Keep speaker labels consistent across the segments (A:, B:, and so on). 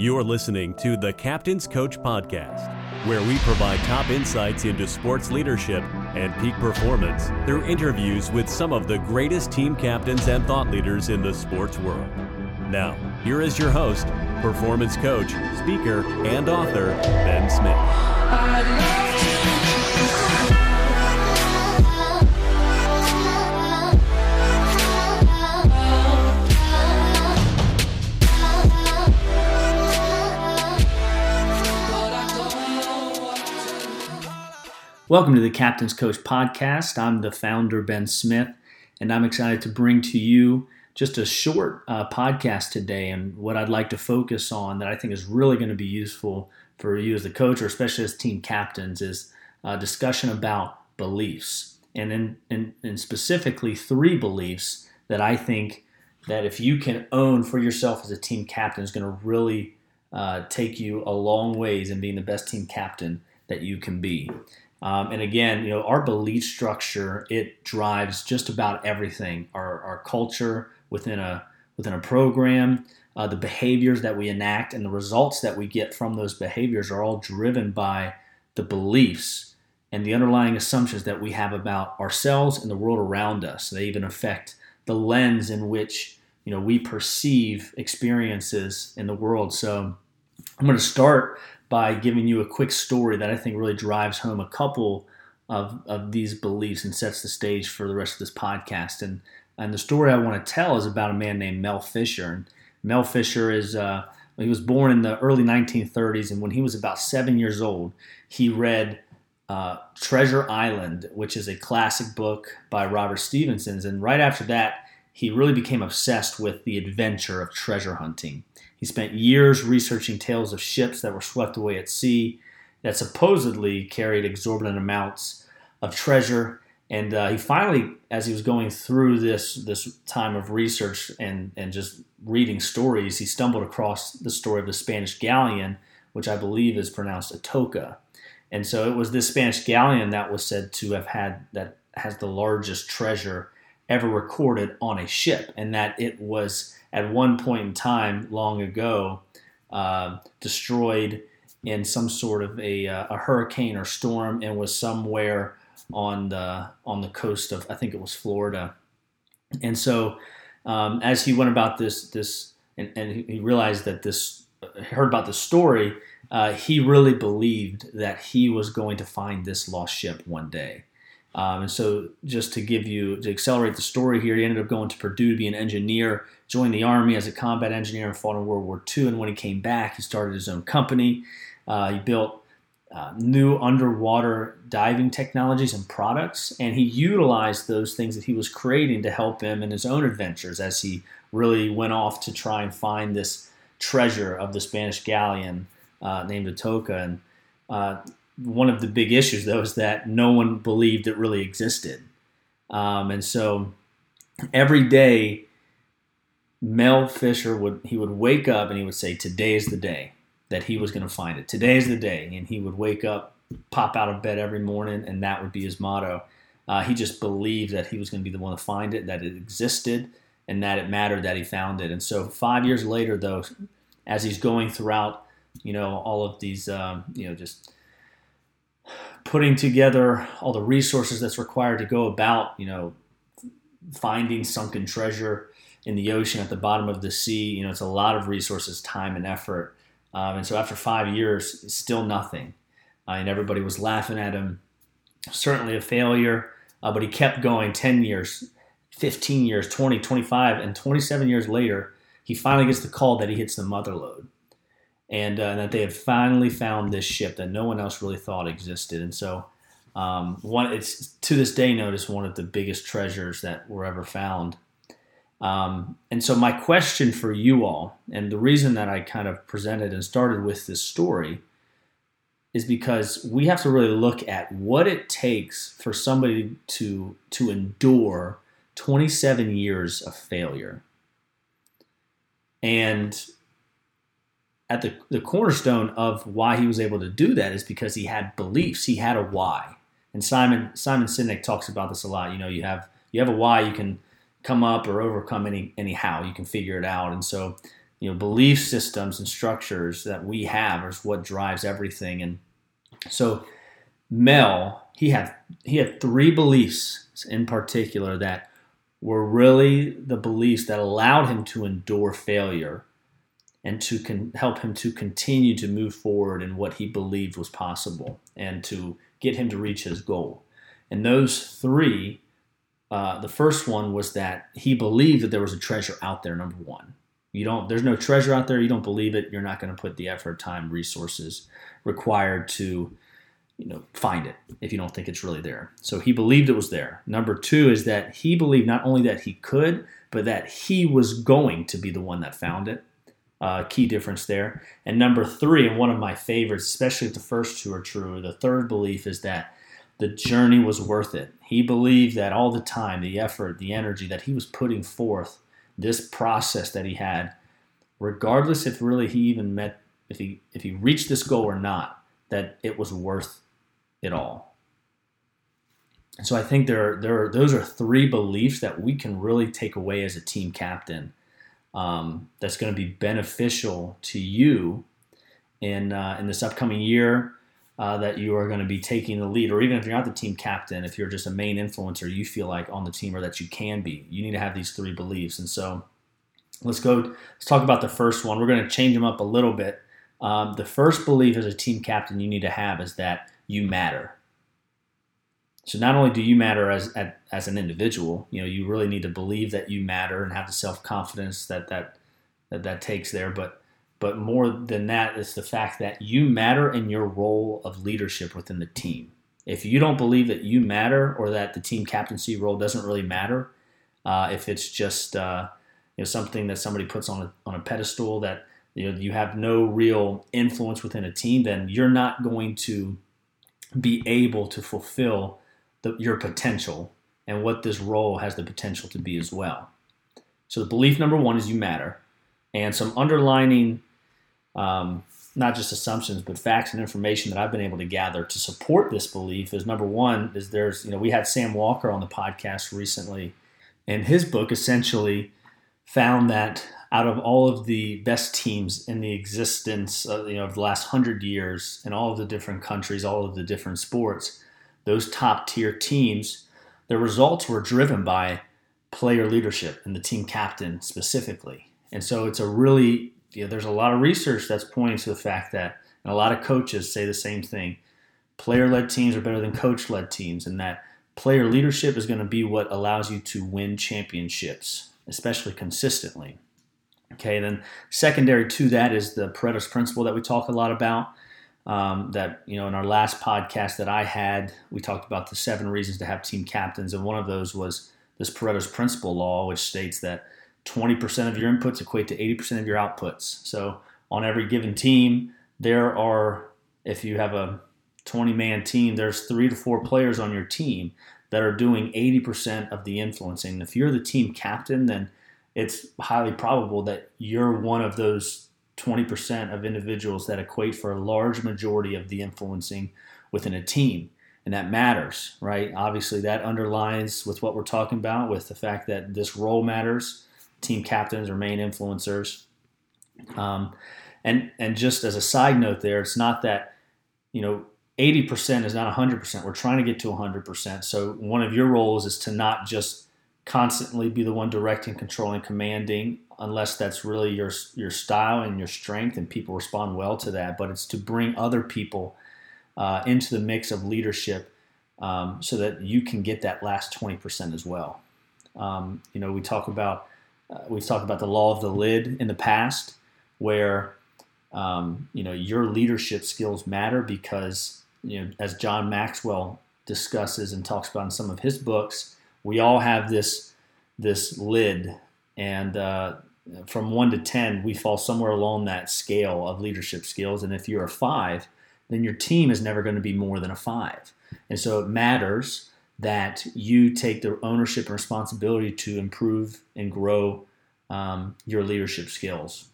A: You are listening to the Captain's Coach Podcast, where we provide top insights into sports leadership and peak performance through interviews with some of the greatest team captains and thought leaders in the sports world. Now, here is your host, performance coach, speaker, and author, Ben Smith.
B: Welcome to the Captain's Coach Podcast. I'm the founder, Ben Smith, and I'm excited to bring to you just a short uh, podcast today. And what I'd like to focus on that I think is really going to be useful for you as the coach, or especially as team captains, is a discussion about beliefs. And, in, in, in specifically, three beliefs that I think that if you can own for yourself as a team captain is going to really uh, take you a long ways in being the best team captain that you can be. Um, and again, you know, our belief structure it drives just about everything. Our, our culture within a within a program, uh, the behaviors that we enact, and the results that we get from those behaviors are all driven by the beliefs and the underlying assumptions that we have about ourselves and the world around us. They even affect the lens in which you know we perceive experiences in the world. So I'm going to start by giving you a quick story that I think really drives home a couple of, of these beliefs and sets the stage for the rest of this podcast. And, and the story I want to tell is about a man named Mel Fisher. And Mel Fisher is, uh, he was born in the early 1930s, and when he was about seven years old, he read uh, Treasure Island, which is a classic book by Robert Stevenson. And right after that, he really became obsessed with the adventure of treasure hunting. He spent years researching tales of ships that were swept away at sea that supposedly carried exorbitant amounts of treasure. And uh, he finally, as he was going through this this time of research and and just reading stories, he stumbled across the story of the Spanish galleon, which I believe is pronounced Atocha. And so it was this Spanish galleon that was said to have had that has the largest treasure ever recorded on a ship, and that it was at one point in time long ago uh, destroyed in some sort of a, uh, a hurricane or storm and was somewhere on the on the coast of I think it was Florida. And so um, as he went about this this and, and he realized that this heard about the story, uh, he really believed that he was going to find this lost ship one day. Um, and so, just to give you to accelerate the story here, he ended up going to Purdue to be an engineer, joined the Army as a combat engineer, and fought in World War II. And when he came back, he started his own company. Uh, he built uh, new underwater diving technologies and products, and he utilized those things that he was creating to help him in his own adventures as he really went off to try and find this treasure of the Spanish galleon uh, named Atocha. And uh, one of the big issues, though, is that no one believed it really existed. Um, and so every day, Mel Fisher would he would wake up and he would say, "Today is the day that he was going to find it. Today is the day." And he would wake up, pop out of bed every morning, and that would be his motto. Uh, he just believed that he was going to be the one to find it, that it existed, and that it mattered that he found it. And so five years later, though, as he's going throughout, you know, all of these, um, you know, just putting together all the resources that's required to go about, you know, finding sunken treasure in the ocean at the bottom of the sea. You know, it's a lot of resources, time, and effort. Um, and so after five years, still nothing. Uh, and everybody was laughing at him. Certainly a failure, uh, but he kept going 10 years, 15 years, 20, 25, and 27 years later, he finally gets the call that he hits the mother lode and uh, that they had finally found this ship that no one else really thought existed. And so, um, one it's to this day noticed one of the biggest treasures that were ever found. Um, and so, my question for you all, and the reason that I kind of presented and started with this story, is because we have to really look at what it takes for somebody to to endure 27 years of failure. And at the, the cornerstone of why he was able to do that is because he had beliefs. He had a why. And Simon Simon Sinek talks about this a lot. You know, you have you have a why, you can come up or overcome any anyhow. You can figure it out. And so you know belief systems and structures that we have is what drives everything. And so Mel, he had he had three beliefs in particular that were really the beliefs that allowed him to endure failure and to con- help him to continue to move forward in what he believed was possible and to get him to reach his goal. And those three, uh, the first one was that he believed that there was a treasure out there. Number one, you don't. There's no treasure out there. You don't believe it. You're not going to put the effort, time, resources required to, you know, find it if you don't think it's really there. So he believed it was there. Number two is that he believed not only that he could, but that he was going to be the one that found it. Uh, key difference there. And number three, and one of my favorites, especially if the first two are true, the third belief is that the journey was worth it. He believed that all the time, the effort, the energy that he was putting forth, this process that he had, regardless if really he even met, if he if he reached this goal or not, that it was worth it all. And so I think there there are, those are three beliefs that we can really take away as a team captain um, that's going to be beneficial to you in uh, in this upcoming year. Uh, that you are going to be taking the lead, or even if you're not the team captain, if you're just a main influencer, you feel like on the team, or that you can be, you need to have these three beliefs. And so, let's go. Let's talk about the first one. We're going to change them up a little bit. Um, the first belief as a team captain you need to have is that you matter. So not only do you matter as as an individual, you know, you really need to believe that you matter and have the self confidence that that that that takes there. But but more than that is the fact that you matter in your role of leadership within the team. If you don't believe that you matter or that the team captaincy role doesn't really matter, uh, if it's just uh, you know something that somebody puts on a on a pedestal that you know you have no real influence within a team, then you're not going to be able to fulfill the, your potential and what this role has the potential to be as well. So, the belief number one is you matter, and some underlining, um, not just assumptions, but facts and information that I've been able to gather to support this belief is number one is there's you know we had Sam Walker on the podcast recently, and his book essentially found that out of all of the best teams in the existence of, you know of the last hundred years in all of the different countries, all of the different sports, those top tier teams, their results were driven by player leadership and the team captain specifically. And so it's a really, you know, there's a lot of research that's pointing to the fact that, and a lot of coaches say the same thing player led teams are better than coach led teams, and that player leadership is going to be what allows you to win championships, especially consistently. Okay, then secondary to that is the Pareto's principle that we talk a lot about um, that you know in our last podcast that I had, we talked about the seven reasons to have team captains, and one of those was this Pareto's principle law, which states that 20% of your inputs equate to 80% of your outputs. So on every given team, there are if you have a 20 man team, there's three to four players on your team that are doing 80% of the influencing. If you're the team captain, then it's highly probable that you're one of those 20% of individuals that equate for a large majority of the influencing within a team. And that matters, right? Obviously, that underlines with what we're talking about with the fact that this role matters. Team captains are main influencers. Um, and, and just as a side note, there, it's not that, you know, 80% is not 100%. We're trying to get to 100%. So, one of your roles is to not just constantly be the one directing, controlling, commanding, unless that's really your your style and your strength, and people respond well to that. But it's to bring other people uh, into the mix of leadership, um, so that you can get that last twenty percent as well. Um, you know, we talk about uh, we've talked about the law of the lid in the past, where um, you know your leadership skills matter because you know as John Maxwell discusses and talks about in some of his books, we all have this this lid, and uh, from one to 10, we fall somewhere along that scale of leadership skills. And if you're a five, then your team is never going to be more than a five. And so it matters that you take the ownership and responsibility to improve and grow um, your leadership skills.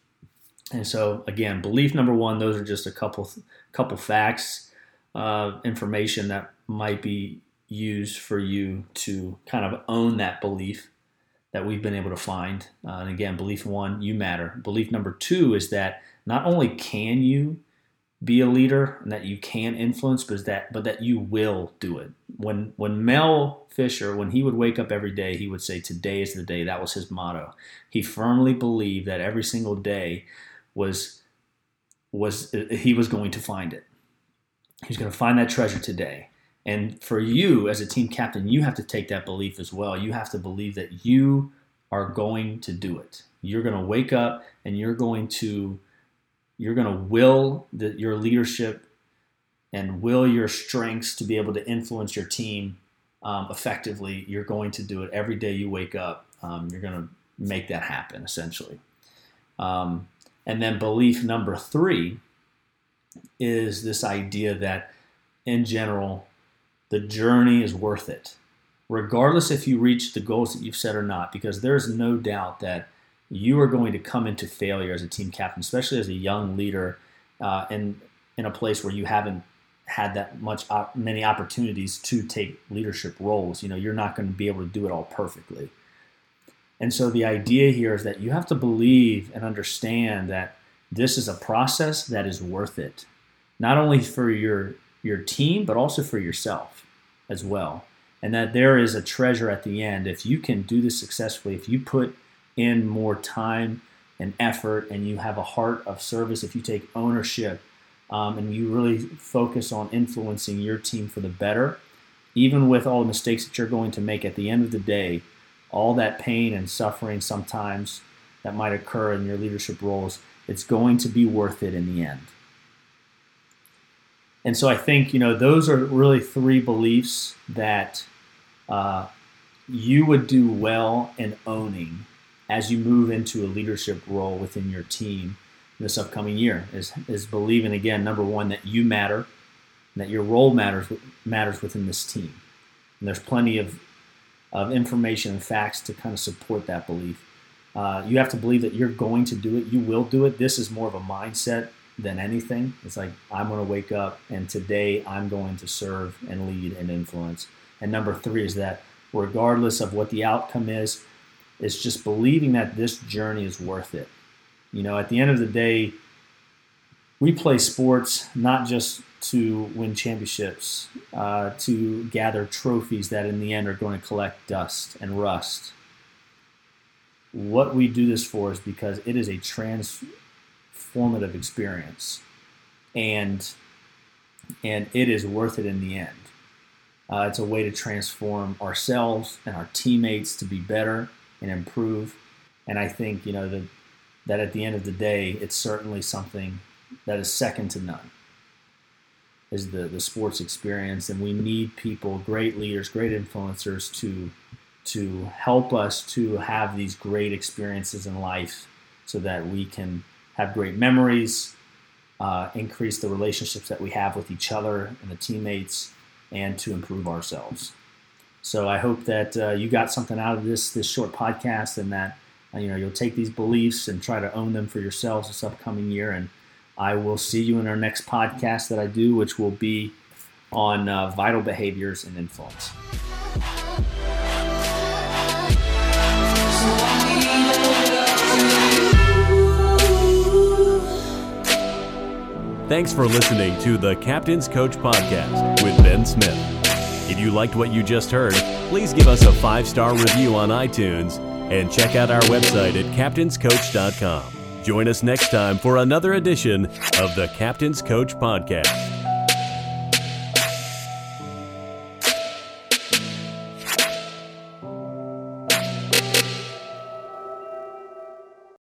B: And so, again, belief number one, those are just a couple, couple facts, uh, information that might be used for you to kind of own that belief that we've been able to find. Uh, and again, belief one, you matter. Belief number two is that not only can you be a leader and that you can influence, but that but that you will do it. When when Mel Fisher, when he would wake up every day, he would say, "Today is the day." That was his motto. He firmly believed that every single day was was he was going to find it. He's going to find that treasure today. And for you as a team captain, you have to take that belief as well. You have to believe that you are going to do it. You're going to wake up and you're going to you're going to will the, your leadership and will your strengths to be able to influence your team um, effectively. You're going to do it every day you wake up. Um, you're going to make that happen essentially. Um, and then belief number three is this idea that in general, the journey is worth it, regardless if you reach the goals that you've set or not, because there's no doubt that you are going to come into failure as a team captain, especially as a young leader, uh, in in a place where you haven't had that much op- many opportunities to take leadership roles. You know, you're not going to be able to do it all perfectly. And so the idea here is that you have to believe and understand that this is a process that is worth it, not only for your your team but also for yourself as well. And that there is a treasure at the end if you can do this successfully, if you put in more time and effort and you have a heart of service, if you take ownership um, and you really focus on influencing your team for the better, even with all the mistakes that you're going to make at the end of the day, all that pain and suffering sometimes that might occur in your leadership roles, it's going to be worth it in the end. And so I think, you know, those are really three beliefs that uh, you would do well in owning as you move into a leadership role within your team this upcoming year is, is believing again number one that you matter that your role matters matters within this team. And there's plenty of, of information and facts to kind of support that belief. Uh, you have to believe that you're going to do it you will do it. This is more of a mindset than anything it's like i'm going to wake up and today i'm going to serve and lead and influence and number three is that regardless of what the outcome is it's just believing that this journey is worth it. You know, at the end of the day, we play sports not just to win championships, uh, to gather trophies that in the end are going to collect dust and rust. What we do this for is because it is a transformative experience, and and it is worth it in the end. Uh, it's a way to transform ourselves and our teammates to be better and improve. And I think you know that that at the end of the day, it's certainly something that is second to none. Is the the sports experience, and we need people, great leaders, great influencers to to help us to have these great experiences in life, so that we can have great memories, uh, increase the relationships that we have with each other and the teammates, and to improve ourselves. So I hope that uh, you got something out of this this short podcast, and that uh, you know you'll take these beliefs and try to own them for yourselves this upcoming year. And I will see you in our next podcast that I do, which will be on uh, vital behaviors and influence.
A: Thanks for listening to the Captain's Coach Podcast with Ben Smith. If you liked what you just heard, please give us a five star review on iTunes and check out our website at captainscoach.com. Join us next time for another edition of the Captain's Coach Podcast.